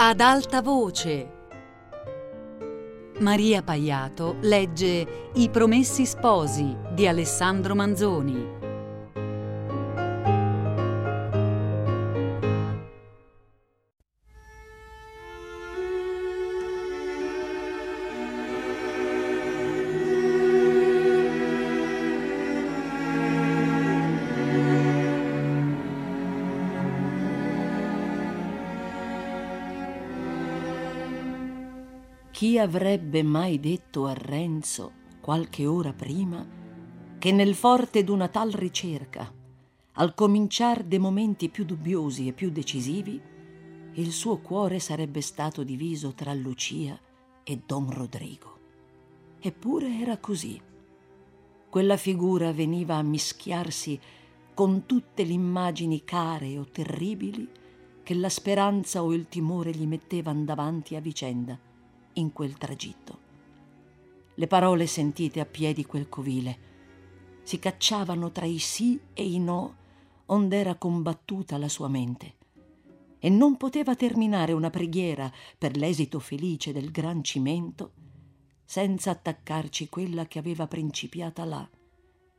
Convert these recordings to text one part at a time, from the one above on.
Ad alta voce. Maria Paiato legge I Promessi Sposi di Alessandro Manzoni. Avrebbe mai detto a Renzo, qualche ora prima, che nel forte d'una tal ricerca, al cominciar dei momenti più dubbiosi e più decisivi, il suo cuore sarebbe stato diviso tra Lucia e Don Rodrigo. Eppure era così. Quella figura veniva a mischiarsi con tutte le immagini care o terribili che la speranza o il timore gli mettevano davanti a vicenda in quel tragitto. Le parole sentite a piedi quel covile si cacciavano tra i sì e i no ond'era combattuta la sua mente e non poteva terminare una preghiera per l'esito felice del gran cimento senza attaccarci quella che aveva principiata là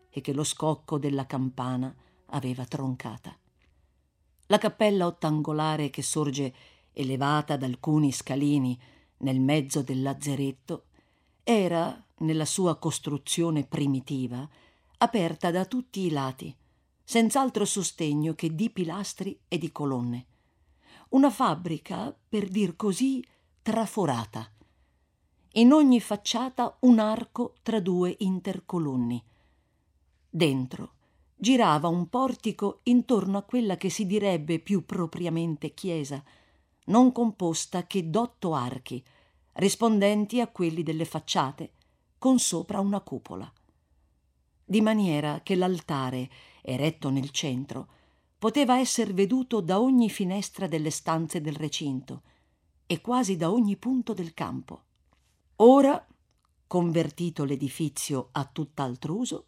e che lo scocco della campana aveva troncata. La cappella ottangolare che sorge elevata da alcuni scalini nel mezzo del lazzeretto, era, nella sua costruzione primitiva, aperta da tutti i lati, senz'altro sostegno che di pilastri e di colonne. Una fabbrica, per dir così, traforata. In ogni facciata un arco tra due intercolonni. Dentro girava un portico intorno a quella che si direbbe più propriamente chiesa, non composta che d'otto archi, rispondenti a quelli delle facciate, con sopra una cupola. Di maniera che l'altare, eretto nel centro, poteva essere veduto da ogni finestra delle stanze del recinto e quasi da ogni punto del campo. Ora, convertito l'edifizio a tutt'altro uso,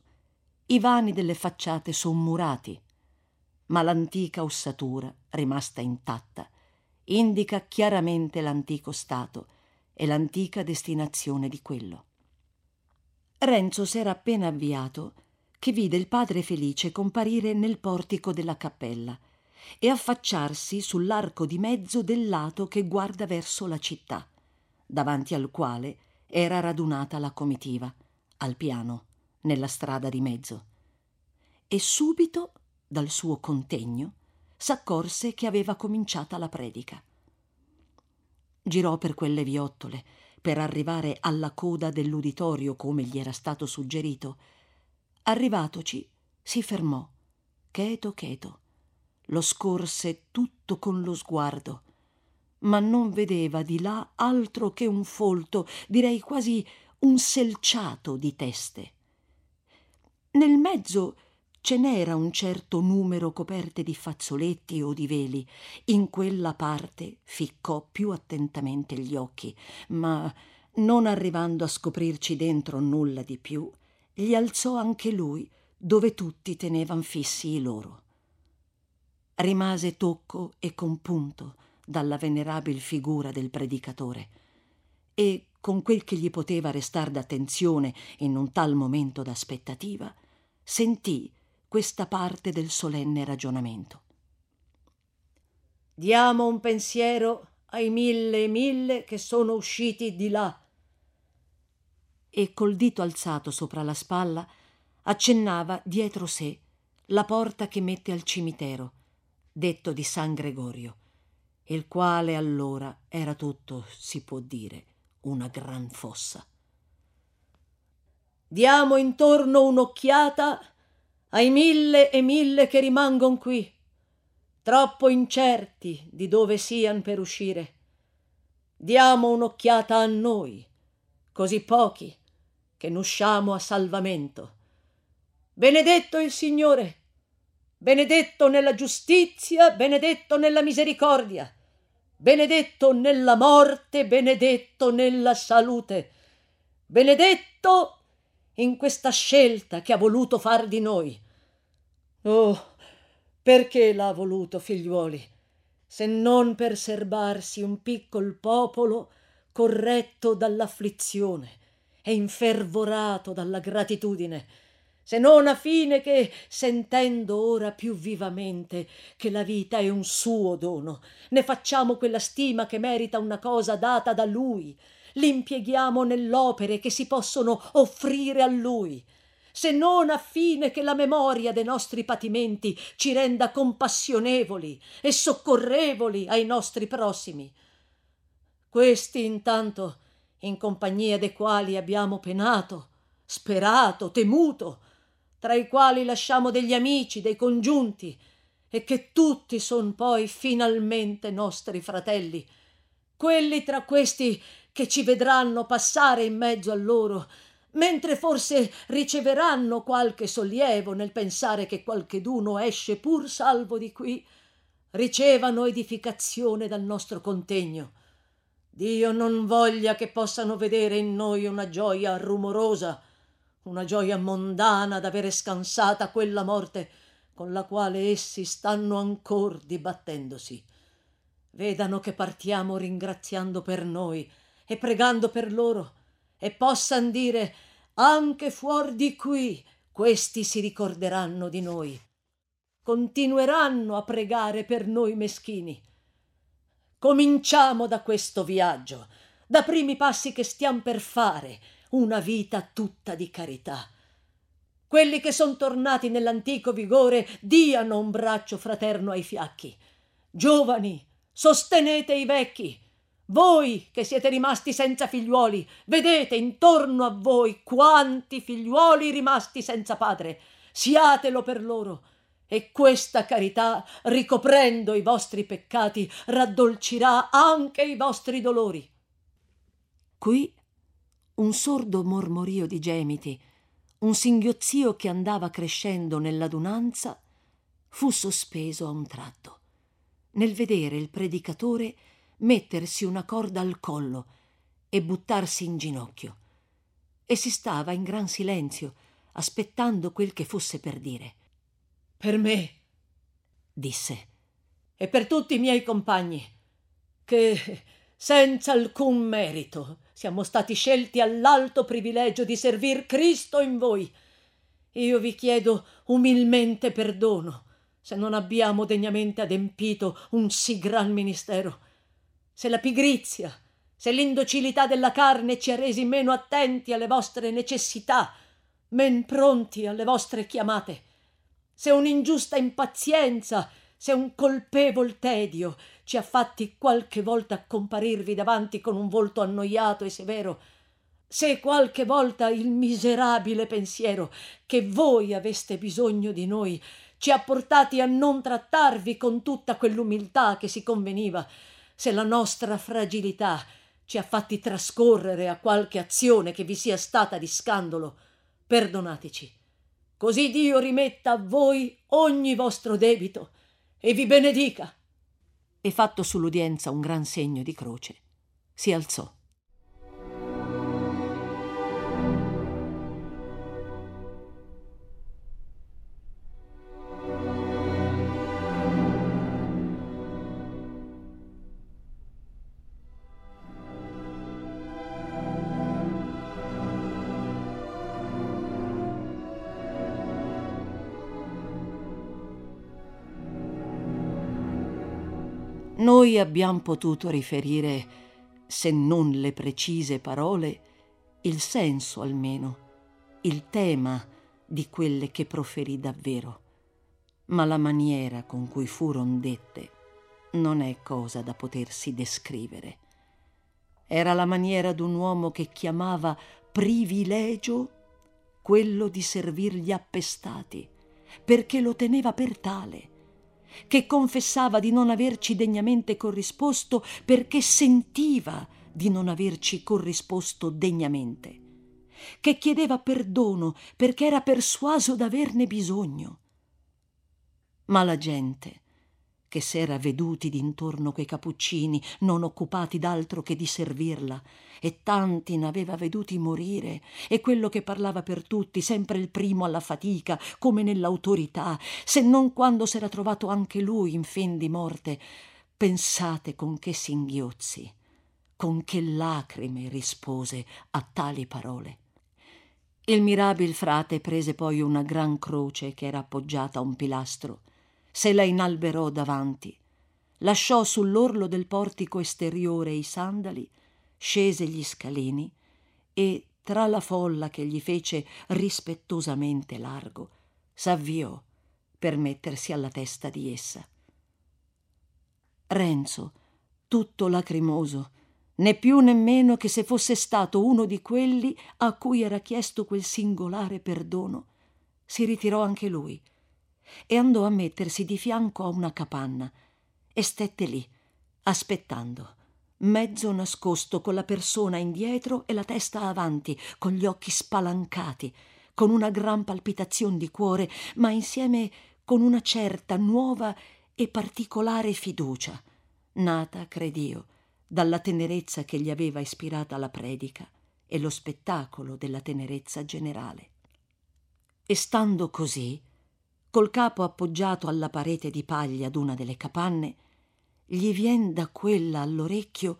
i vani delle facciate son murati, ma l'antica ossatura, rimasta intatta, indica chiaramente l'antico stato e l'antica destinazione di quello. Renzo s'era appena avviato che vide il padre Felice comparire nel portico della cappella e affacciarsi sull'arco di mezzo del lato che guarda verso la città, davanti al quale era radunata la comitiva, al piano, nella strada di mezzo. E subito, dal suo contegno, s'accorse che aveva cominciata la predica. Girò per quelle viottole per arrivare alla coda dell'uditorio come gli era stato suggerito. Arrivatoci, si fermò, cheto cheto. Lo scorse tutto con lo sguardo, ma non vedeva di là altro che un folto, direi quasi un selciato di teste. Nel mezzo ce n'era un certo numero coperte di fazzoletti o di veli. In quella parte ficcò più attentamente gli occhi, ma non arrivando a scoprirci dentro nulla di più, gli alzò anche lui dove tutti tenevan fissi i loro. Rimase tocco e compunto dalla venerabil figura del predicatore e con quel che gli poteva restar d'attenzione in un tal momento d'aspettativa, sentì questa parte del solenne ragionamento. Diamo un pensiero ai mille e mille che sono usciti di là. E col dito alzato sopra la spalla accennava dietro sé la porta che mette al cimitero, detto di San Gregorio, il quale allora era tutto, si può dire, una gran fossa. Diamo intorno un'occhiata ai mille e mille che rimangon qui, troppo incerti di dove sian per uscire. Diamo un'occhiata a noi, così pochi, che n'usciamo a salvamento. Benedetto il Signore, benedetto nella giustizia, benedetto nella misericordia, benedetto nella morte, benedetto nella salute, benedetto in questa scelta che ha voluto far di noi. Oh, perché l'ha voluto, figliuoli? se non per serbarsi un piccol popolo corretto dall'afflizione e infervorato dalla gratitudine, se non a fine che, sentendo ora più vivamente che la vita è un suo dono, ne facciamo quella stima che merita una cosa data da lui, l'impieghiamo nell'opere che si possono offrire a lui, se non a fine che la memoria dei nostri patimenti ci renda compassionevoli e soccorrevoli ai nostri prossimi. Questi intanto, in compagnia dei quali abbiamo penato, sperato, temuto, tra i quali lasciamo degli amici, dei congiunti, e che tutti son poi finalmente nostri fratelli, quelli tra questi che ci vedranno passare in mezzo a loro, mentre forse riceveranno qualche sollievo nel pensare che qualcheduno esce pur salvo di qui, ricevano edificazione dal nostro contegno. Dio non voglia che possano vedere in noi una gioia rumorosa, una gioia mondana d'avere scansata quella morte con la quale essi stanno ancor dibattendosi. Vedano che partiamo ringraziando per noi e pregando per loro, e possan dire anche fuor di qui questi si ricorderanno di noi. Continueranno a pregare per noi meschini. Cominciamo da questo viaggio, da primi passi che stiam per fare, una vita tutta di carità. Quelli che son tornati nell'antico vigore diano un braccio fraterno ai fiacchi. Giovani, sostenete i vecchi, voi che siete rimasti senza figliuoli, vedete intorno a voi quanti figliuoli rimasti senza padre. Siatelo per loro. E questa carità, ricoprendo i vostri peccati, raddolcirà anche i vostri dolori. Qui un sordo mormorio di gemiti, un singhiozzio che andava crescendo nell'adunanza, fu sospeso a un tratto, nel vedere il predicatore mettersi una corda al collo e buttarsi in ginocchio. E si stava in gran silenzio, aspettando quel che fosse per dire. Per me, disse, e per tutti i miei compagni, che senza alcun merito siamo stati scelti all'alto privilegio di servir Cristo in voi. Io vi chiedo umilmente perdono se non abbiamo degnamente adempito un sì gran ministero se la pigrizia, se l'indocilità della carne ci ha resi meno attenti alle vostre necessità, men pronti alle vostre chiamate, se un'ingiusta impazienza, se un colpevol tedio ci ha fatti qualche volta comparirvi davanti con un volto annoiato e severo, se qualche volta il miserabile pensiero che voi aveste bisogno di noi ci ha portati a non trattarvi con tutta quell'umiltà che si conveniva, se la nostra fragilità ci ha fatti trascorrere a qualche azione che vi sia stata di scandalo, perdonateci. Così Dio rimetta a voi ogni vostro debito e vi benedica. E fatto sull'udienza un gran segno di croce, si alzò. Noi abbiamo potuto riferire, se non le precise parole, il senso almeno, il tema di quelle che proferì davvero. Ma la maniera con cui furono dette non è cosa da potersi descrivere. Era la maniera d'un uomo che chiamava privilegio quello di servir gli appestati, perché lo teneva per tale che confessava di non averci degnamente corrisposto perché sentiva di non averci corrisposto degnamente, che chiedeva perdono perché era persuaso d'averne bisogno. Ma la gente, che s'era veduti d'intorno quei cappuccini, non occupati d'altro che di servirla, e tanti n'aveva veduti morire, e quello che parlava per tutti, sempre il primo alla fatica, come nell'autorità, se non quando s'era trovato anche lui in fen di morte, pensate con che singhiozzi, con che lacrime rispose a tali parole. Il mirabil frate prese poi una gran croce che era appoggiata a un pilastro, se la inalberò davanti, lasciò sull'orlo del portico esteriore i sandali, scese gli scalini e, tra la folla che gli fece rispettosamente largo, s'avviò per mettersi alla testa di essa. Renzo, tutto lacrimoso, né più nemmeno che se fosse stato uno di quelli a cui era chiesto quel singolare perdono, si ritirò anche lui e andò a mettersi di fianco a una capanna e stette lì, aspettando, mezzo nascosto con la persona indietro e la testa avanti, con gli occhi spalancati, con una gran palpitazione di cuore, ma insieme con una certa nuova e particolare fiducia, nata, credio, dalla tenerezza che gli aveva ispirata la predica e lo spettacolo della tenerezza generale. E stando così, col capo appoggiato alla parete di paglia d'una delle capanne, gli vien da quella all'orecchio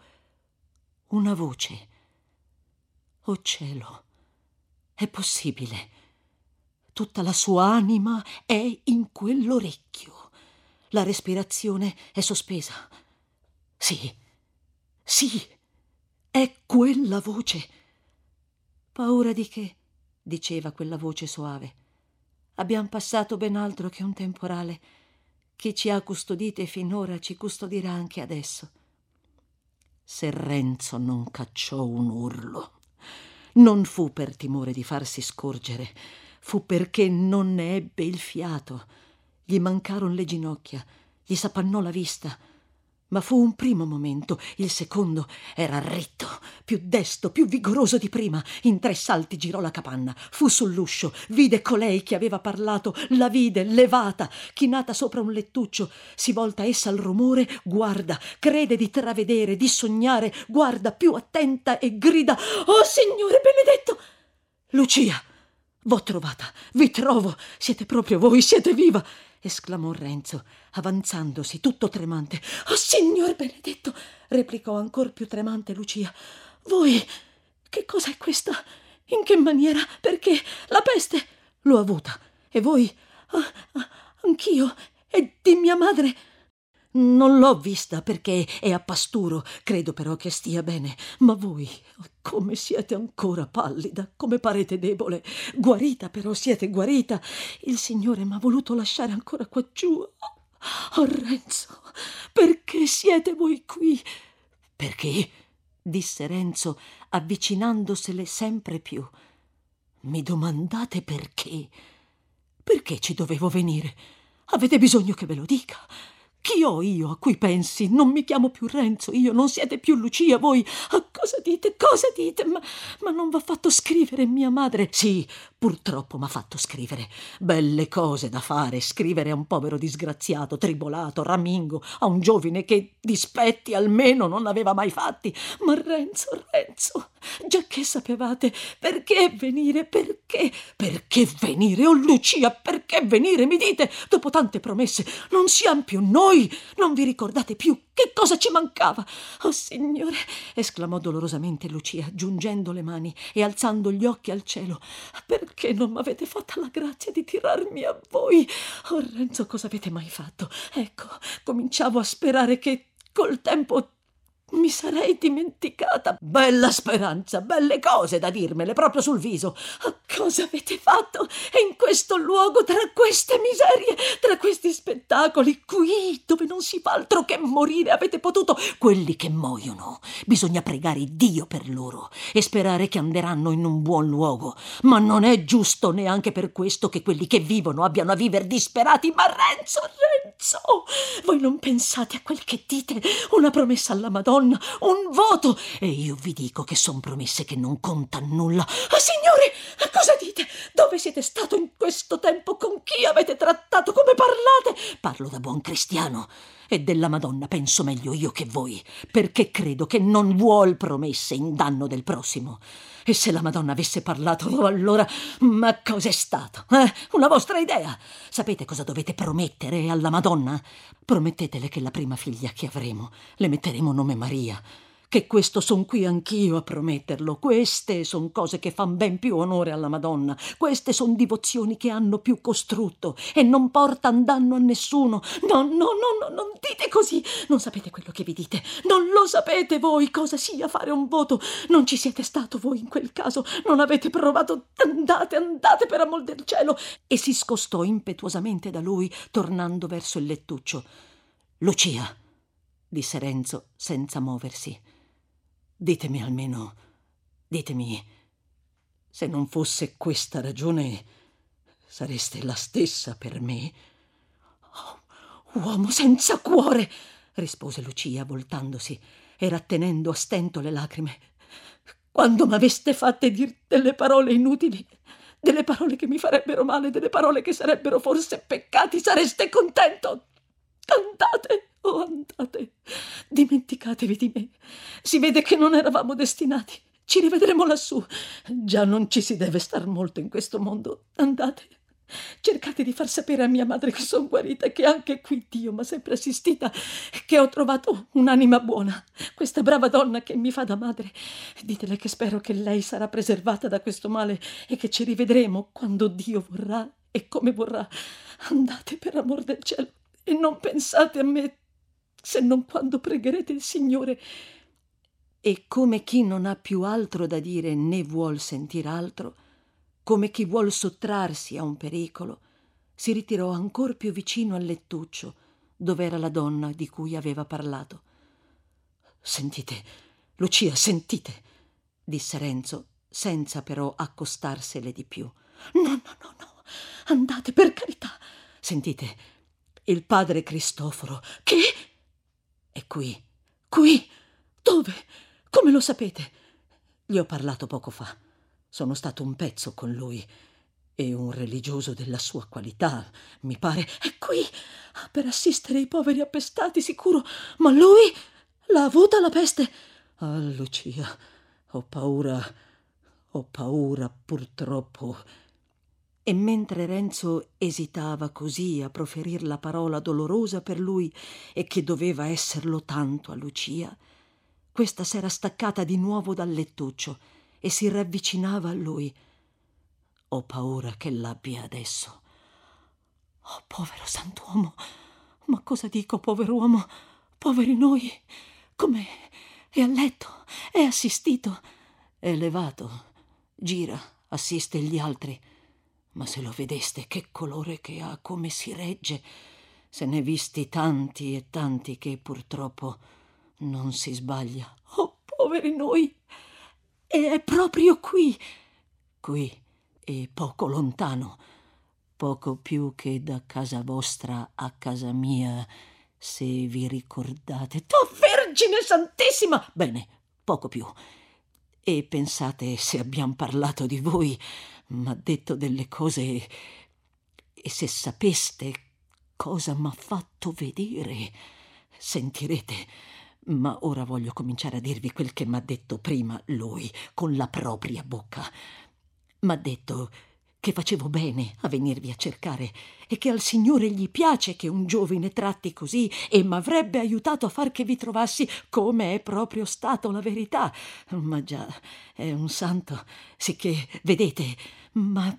una voce. Oh cielo, è possibile. Tutta la sua anima è in quell'orecchio. La respirazione è sospesa. Sì, sì, è quella voce. Paura di che? diceva quella voce soave. Abbiamo passato ben altro che un temporale. Chi ci ha custodite finora ci custodirà anche adesso. Se Renzo non cacciò un urlo, non fu per timore di farsi scorgere, fu perché non ne ebbe il fiato. Gli mancarono le ginocchia, gli s'appannò la vista ma fu un primo momento, il secondo era ritto, più desto, più vigoroso di prima. In tre salti girò la capanna, fu sull'uscio, vide colei che aveva parlato, la vide levata, chinata sopra un lettuccio. Si volta essa al rumore, guarda, crede di travedere, di sognare, guarda più attenta e grida: Oh Signore benedetto! Lucia! V'ho trovata, vi trovo, siete proprio voi, siete viva! Esclamò Renzo, avanzandosi tutto tremante. Oh Signor benedetto! replicò ancor più tremante Lucia. Voi che cosa è questa? In che maniera? Perché la peste l'ho avuta. E voi? Ah, ah, anch'io. E di mia madre non l'ho vista perché è a pasturo, credo però che stia bene. Ma voi, come siete ancora pallida, come parete debole. Guarita però siete guarita. Il Signore m'ha voluto lasciare ancora qua giù. Oh Renzo, perché siete voi qui? Perché? disse Renzo, avvicinandosele sempre più. Mi domandate perché? Perché ci dovevo venire? Avete bisogno che ve lo dica? Chi ho io a cui pensi? Non mi chiamo più Renzo, io non siete più Lucia, voi. Ah, cosa dite? Cosa dite? Ma, ma non v'ha fatto scrivere mia madre? Sì, purtroppo m'ha fatto scrivere. Belle cose da fare, scrivere a un povero disgraziato, tribolato, ramingo, a un giovine che dispetti almeno non aveva mai fatti. Ma Renzo, Renzo, già che sapevate, perché venire? Perché? Perché venire? Oh Lucia, perché venire? Mi dite, dopo tante promesse, non siamo più noi non vi ricordate più che cosa ci mancava? Oh Signore! esclamò dolorosamente Lucia, giungendo le mani e alzando gli occhi al cielo. Perché non m'avete fatta la grazia di tirarmi a voi? Oh Renzo, cosa avete mai fatto? Ecco, cominciavo a sperare che col tempo mi sarei dimenticata. Bella speranza, belle cose da dirmele proprio sul viso. Ah, cosa avete fatto? E in questo luogo, tra queste miserie, tra questi spettacoli, qui dove non si fa altro che morire, avete potuto. Quelli che muoiono, bisogna pregare Dio per loro e sperare che anderanno in un buon luogo. Ma non è giusto neanche per questo che quelli che vivono abbiano a vivere disperati. Ma Renzo, Renzo, voi non pensate a quel che dite? Una promessa alla Madonna donna, un voto. E io vi dico che son promesse che non contano nulla. Ah, signore, cosa dite? Dove siete stato in questo tempo? Con chi avete trattato? Come parlate? Parlo da buon cristiano. e della Madonna penso meglio io che voi, perché credo che non vuol promesse in danno del prossimo. E se la Madonna avesse parlato, oh, allora, ma cos'è stato? Eh? Una vostra idea? Sapete cosa dovete promettere alla Madonna? Promettetele che la prima figlia che avremo le metteremo nome Maria che questo son qui anch'io a prometterlo. Queste son cose che fan ben più onore alla Madonna. Queste son divozioni che hanno più costrutto e non portan danno a nessuno. No, no, no, no, non dite così. Non sapete quello che vi dite. Non lo sapete voi cosa sia fare un voto. Non ci siete stato voi in quel caso. Non avete provato. Andate, andate per amor del cielo. E si scostò impetuosamente da lui, tornando verso il lettuccio. Lucia, disse Renzo senza muoversi. Ditemi almeno, ditemi, se non fosse questa ragione, sareste la stessa per me? Oh, uomo senza cuore, rispose Lucia voltandosi e rattenendo a stento le lacrime. Quando m'aveste fatte dir delle parole inutili, delle parole che mi farebbero male, delle parole che sarebbero forse peccati, sareste contento. Andate, andate, dimenticatevi di me. Si vede che non eravamo destinati. Ci rivedremo lassù. Già non ci si deve star molto in questo mondo. Andate. Cercate di far sapere a mia madre che sono guarita e che anche qui Dio mi ha sempre assistita, che ho trovato un'anima buona, questa brava donna che mi fa da madre. Ditele che spero che lei sarà preservata da questo male e che ci rivedremo quando Dio vorrà e come vorrà. Andate per amor del cielo e non pensate a me se non quando pregherete il Signore. E come chi non ha più altro da dire né vuol sentir altro, come chi vuol sottrarsi a un pericolo, si ritirò ancor più vicino al lettuccio, dove era la donna di cui aveva parlato. Sentite, Lucia, sentite, disse Renzo, senza però accostarsele di più. No, no, no, no, andate per carità. Sentite, il padre Cristoforo. Che? È qui. Qui? Dove? Come lo sapete? Gli ho parlato poco fa. Sono stato un pezzo con lui. E un religioso della sua qualità, mi pare. È qui ah, per assistere i poveri appestati, sicuro. Ma lui l'ha avuta la peste. Ah, Lucia, ho paura. Ho paura, purtroppo e mentre Renzo esitava così a proferir la parola dolorosa per lui e che doveva esserlo tanto a Lucia, questa s'era staccata di nuovo dal lettuccio e si ravvicinava a lui. Ho paura che l'abbia adesso. Oh, povero sant'uomo! Ma cosa dico, pover'uomo? Poveri noi! Com'è? È a letto? È assistito? È levato. Gira, assiste gli altri ma se lo vedeste che colore che ha, come si regge. Se ne visti tanti e tanti che purtroppo non si sbaglia. Oh, poveri noi! E è proprio qui, qui e poco lontano, poco più che da casa vostra a casa mia, se vi ricordate. Oh, Vergine Santissima! Bene, poco più. E pensate se abbiamo parlato di voi m'ha detto delle cose e se sapeste cosa m'ha fatto vedere, sentirete. Ma ora voglio cominciare a dirvi quel che m'ha detto prima lui, con la propria bocca. M'ha detto che facevo bene a venirvi a cercare e che al Signore gli piace che un giovine tratti così e m'avrebbe aiutato a far che vi trovassi come è proprio stato la verità. Ma già, è un santo, sicché, vedete, ma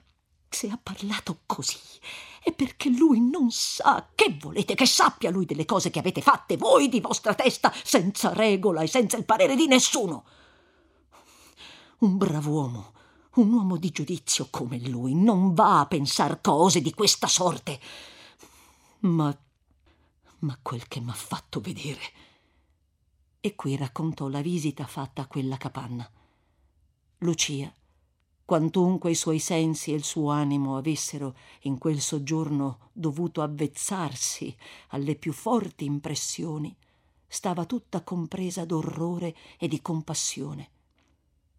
se ha parlato così è perché lui non sa. Che volete che sappia lui delle cose che avete fatte voi di vostra testa, senza regola e senza il parere di nessuno? Un brav'uomo un uomo di giudizio come lui non va a pensar cose di questa sorte. Ma. ma quel che m'ha fatto vedere. E qui raccontò la visita fatta a quella capanna. Lucia, quantunque i suoi sensi e il suo animo avessero in quel soggiorno dovuto avvezzarsi alle più forti impressioni, stava tutta compresa d'orrore e di compassione.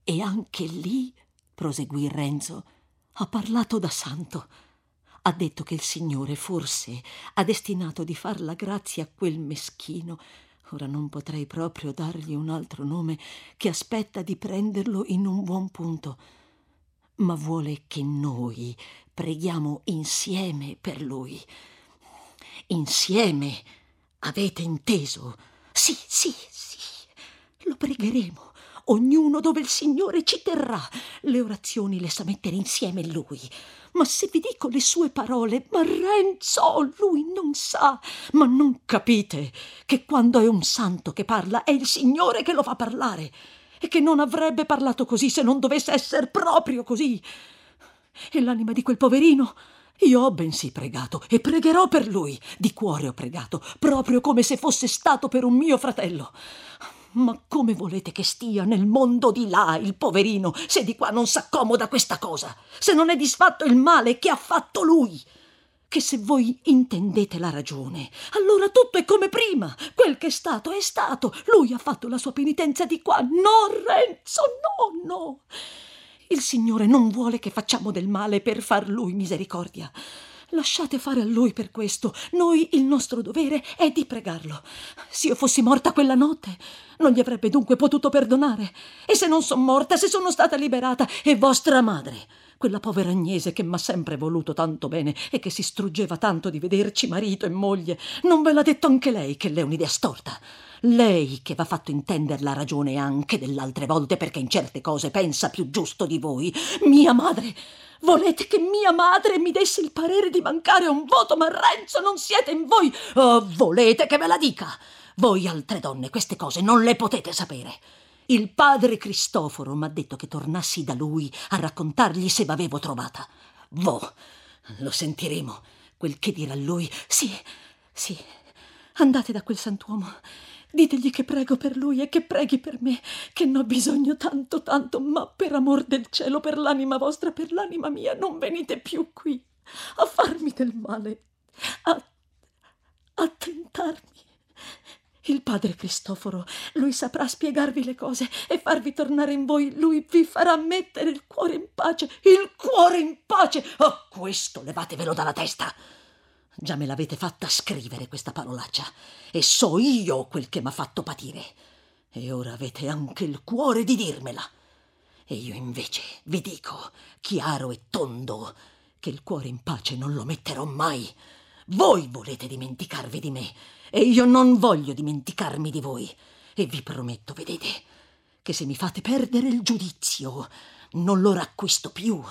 E anche lì proseguì Renzo, ha parlato da santo. ha detto che il Signore forse ha destinato di far la grazia a quel meschino. Ora non potrei proprio dargli un altro nome che aspetta di prenderlo in un buon punto, ma vuole che noi preghiamo insieme per lui. Insieme. Avete inteso? Sì, sì, sì. Lo pregheremo ognuno dove il Signore ci terrà. Le orazioni le sa mettere insieme lui. Ma se vi dico le sue parole, ma Renzo, lui non sa, ma non capite che quando è un santo che parla è il Signore che lo fa parlare e che non avrebbe parlato così se non dovesse essere proprio così. E l'anima di quel poverino io ho bensì pregato e pregherò per lui. Di cuore ho pregato, proprio come se fosse stato per un mio fratello. Ma come volete che stia nel mondo di là il poverino, se di qua non s'accomoda questa cosa, se non è disfatto il male che ha fatto lui? Che se voi intendete la ragione, allora tutto è come prima. Quel che è stato è stato. Lui ha fatto la sua penitenza di qua. No, Renzo, no, no. Il Signore non vuole che facciamo del male per far lui misericordia. Lasciate fare a lui per questo. Noi il nostro dovere è di pregarlo. Se io fossi morta quella notte, non gli avrebbe dunque potuto perdonare. E se non son morta, se sono stata liberata, è vostra madre, quella povera Agnese che m'ha sempre voluto tanto bene e che si struggeva tanto di vederci marito e moglie, non ve l'ha detto anche lei che l'è un'idea storta? Lei che v'ha fatto intendere la ragione anche delle altre volte perché in certe cose pensa più giusto di voi. Mia madre Volete che mia madre mi desse il parere di mancare un voto, ma Renzo non siete in voi? Oh, volete che ve la dica? Voi altre donne queste cose non le potete sapere. Il padre Cristoforo m'ha detto che tornassi da lui a raccontargli se v'avevo trovata. Vo, lo sentiremo. Quel che dirà lui. Sì, sì. Andate da quel santuomo Ditegli che prego per lui e che preghi per me, che ne ho bisogno tanto, tanto, ma per amor del cielo, per l'anima vostra, per l'anima mia, non venite più qui a farmi del male, a, a tentarmi. Il padre Cristoforo, lui saprà spiegarvi le cose e farvi tornare in voi, lui vi farà mettere il cuore in pace, il cuore in pace. Oh, questo levatevelo dalla testa. Già me l'avete fatta scrivere questa parolaccia e so io quel che m'ha fatto patire. E ora avete anche il cuore di dirmela. E io invece vi dico, chiaro e tondo, che il cuore in pace non lo metterò mai. Voi volete dimenticarvi di me e io non voglio dimenticarmi di voi. E vi prometto, vedete, che se mi fate perdere il giudizio, non lo racquisto più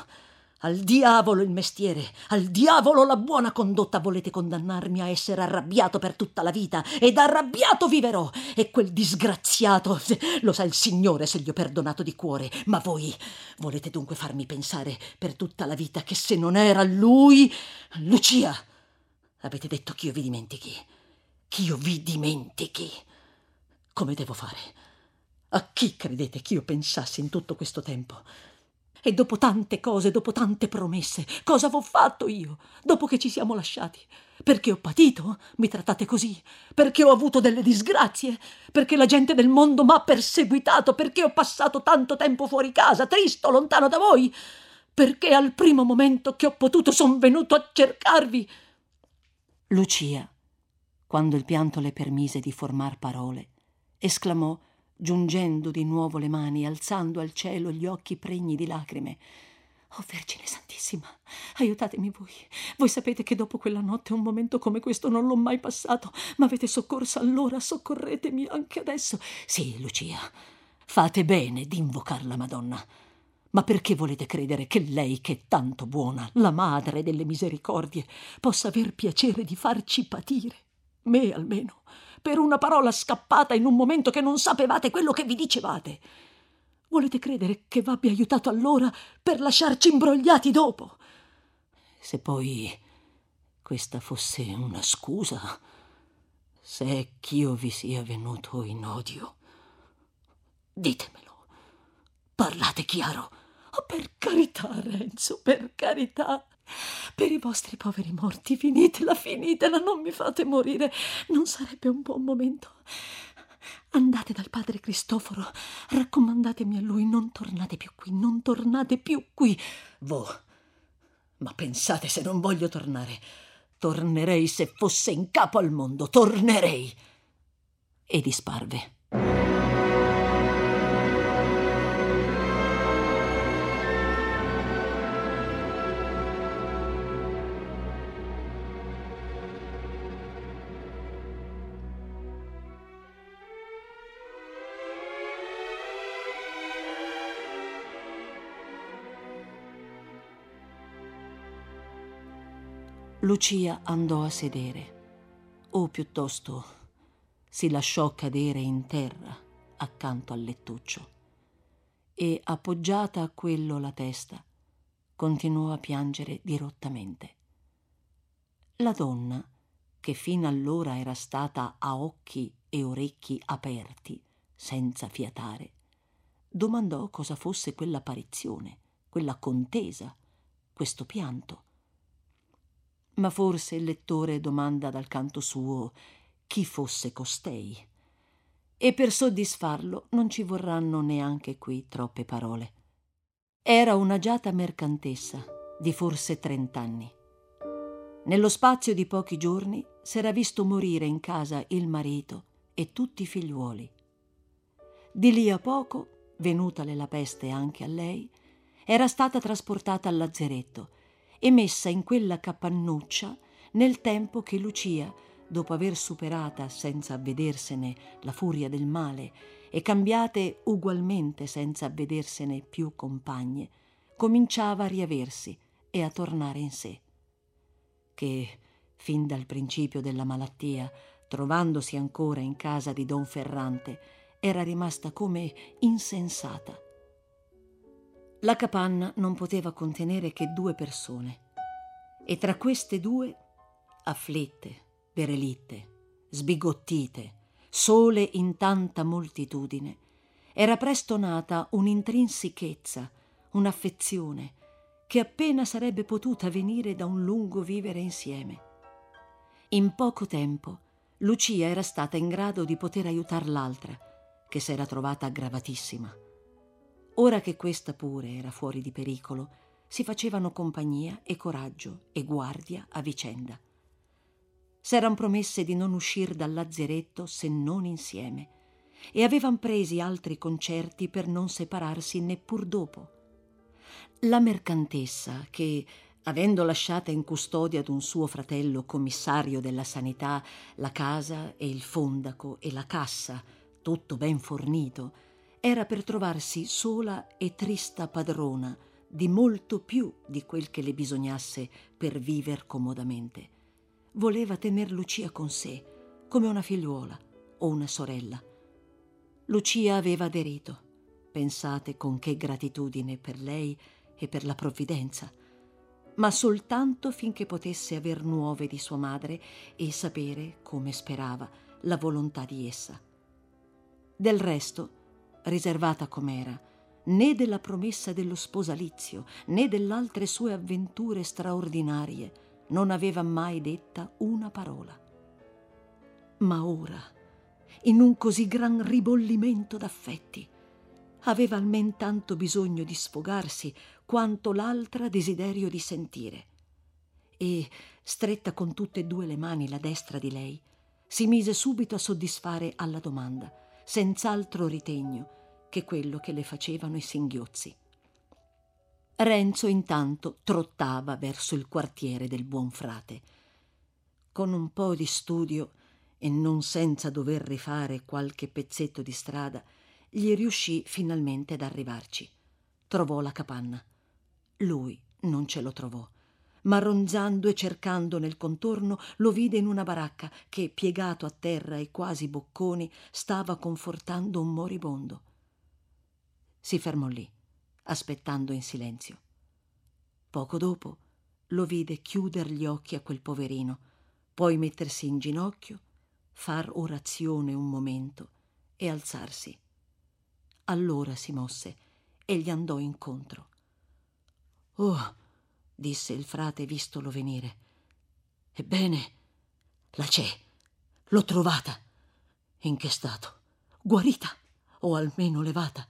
al diavolo il mestiere, al diavolo la buona condotta volete condannarmi a essere arrabbiato per tutta la vita ed arrabbiato viverò. E quel disgraziato, lo sa il Signore se gli ho perdonato di cuore, ma voi volete dunque farmi pensare per tutta la vita che se non era lui, Lucia, avete detto che io vi dimentichi, che io vi dimentichi. Come devo fare? A chi credete che io pensassi in tutto questo tempo? E dopo tante cose, dopo tante promesse, cosa avevo fatto io, dopo che ci siamo lasciati? Perché ho patito? Mi trattate così? Perché ho avuto delle disgrazie? Perché la gente del mondo m'ha perseguitato? Perché ho passato tanto tempo fuori casa, tristo, lontano da voi? Perché al primo momento che ho potuto son venuto a cercarvi? Lucia, quando il pianto le permise di formar parole, esclamò giungendo di nuovo le mani, alzando al cielo gli occhi pregni di lacrime. Oh Vergine Santissima, aiutatemi voi. Voi sapete che dopo quella notte un momento come questo non l'ho mai passato. Ma avete soccorso allora, soccorretemi anche adesso. Sì, Lucia, fate bene di invocar la Madonna. Ma perché volete credere che lei, che è tanto buona, la madre delle misericordie, possa aver piacere di farci patire? Me almeno per una parola scappata in un momento che non sapevate quello che vi dicevate. Volete credere che v'abbia aiutato allora per lasciarci imbrogliati dopo? Se poi questa fosse una scusa, se è ch'io vi sia venuto in odio, ditemelo. Parlate chiaro. Oh, per carità, Renzo, per carità. Per i vostri poveri morti, finitela, finitela, non mi fate morire. Non sarebbe un buon momento. Andate dal padre Cristoforo, raccomandatemi a lui, non tornate più qui, non tornate più qui. Vo, Ma pensate se non voglio tornare. Tornerei se fosse in capo al mondo, tornerei. E disparve. Lucia andò a sedere, o piuttosto si lasciò cadere in terra accanto al lettuccio e, appoggiata a quello la testa, continuò a piangere dirottamente. La donna, che fino allora era stata a occhi e orecchi aperti, senza fiatare, domandò cosa fosse quell'apparizione, quella contesa, questo pianto ma forse il lettore domanda dal canto suo chi fosse costei. E per soddisfarlo non ci vorranno neanche qui troppe parole. Era un'agiata mercantessa di forse trent'anni. Nello spazio di pochi giorni s'era visto morire in casa il marito e tutti i figliuoli. Di lì a poco, venutale la peste anche a lei, era stata trasportata al lazzeretto e messa in quella capannuccia nel tempo che Lucia, dopo aver superata senza avvedersene la furia del male e cambiate ugualmente senza avvedersene più compagne, cominciava a riaversi e a tornare in sé. Che, fin dal principio della malattia, trovandosi ancora in casa di don Ferrante, era rimasta come insensata la capanna non poteva contenere che due persone e tra queste due, afflitte, derelitte, sbigottite, sole in tanta moltitudine, era presto nata un'intrinsichezza, un'affezione che appena sarebbe potuta venire da un lungo vivere insieme. In poco tempo Lucia era stata in grado di poter aiutar l'altra, che s'era trovata aggravatissima. Ora che questa pure era fuori di pericolo, si facevano compagnia e coraggio e guardia a vicenda. S'eran promesse di non uscir dal lazzeretto se non insieme e avevan presi altri concerti per non separarsi neppur dopo. La mercantessa, che, avendo lasciata in custodia ad un suo fratello commissario della sanità la casa e il fondaco e la cassa, tutto ben fornito, era per trovarsi sola e trista padrona di molto più di quel che le bisognasse per viver comodamente. Voleva tener Lucia con sé, come una figliuola o una sorella. Lucia aveva aderito. Pensate con che gratitudine per lei e per la provvidenza, ma soltanto finché potesse aver nuove di sua madre e sapere, come sperava, la volontà di essa. Del resto, riservata com'era, né della promessa dello sposalizio, né dell'altre sue avventure straordinarie, non aveva mai detta una parola. Ma ora, in un così gran ribollimento d'affetti, aveva almen tanto bisogno di sfogarsi quanto l'altra desiderio di sentire. E, stretta con tutte e due le mani la destra di lei, si mise subito a soddisfare alla domanda senz'altro ritegno che quello che le facevano i singhiozzi. Renzo intanto trottava verso il quartiere del buon frate. Con un po' di studio e non senza dover rifare qualche pezzetto di strada, gli riuscì finalmente ad arrivarci. Trovò la capanna. Lui non ce lo trovò ma ronzando e cercando nel contorno lo vide in una baracca che, piegato a terra e quasi bocconi, stava confortando un moribondo. Si fermò lì, aspettando in silenzio. Poco dopo lo vide chiuder gli occhi a quel poverino, poi mettersi in ginocchio, far orazione un momento e alzarsi. Allora si mosse e gli andò incontro. Oh, disse il frate vistolo venire. Ebbene, la c'è. L'ho trovata. In che stato? Guarita o almeno levata?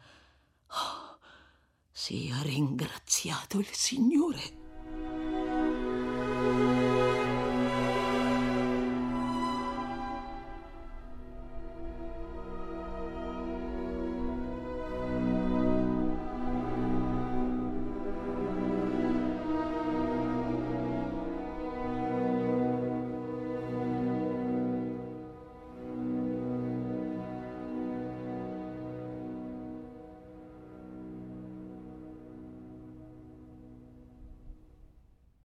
Oh, sia ringraziato il Signore.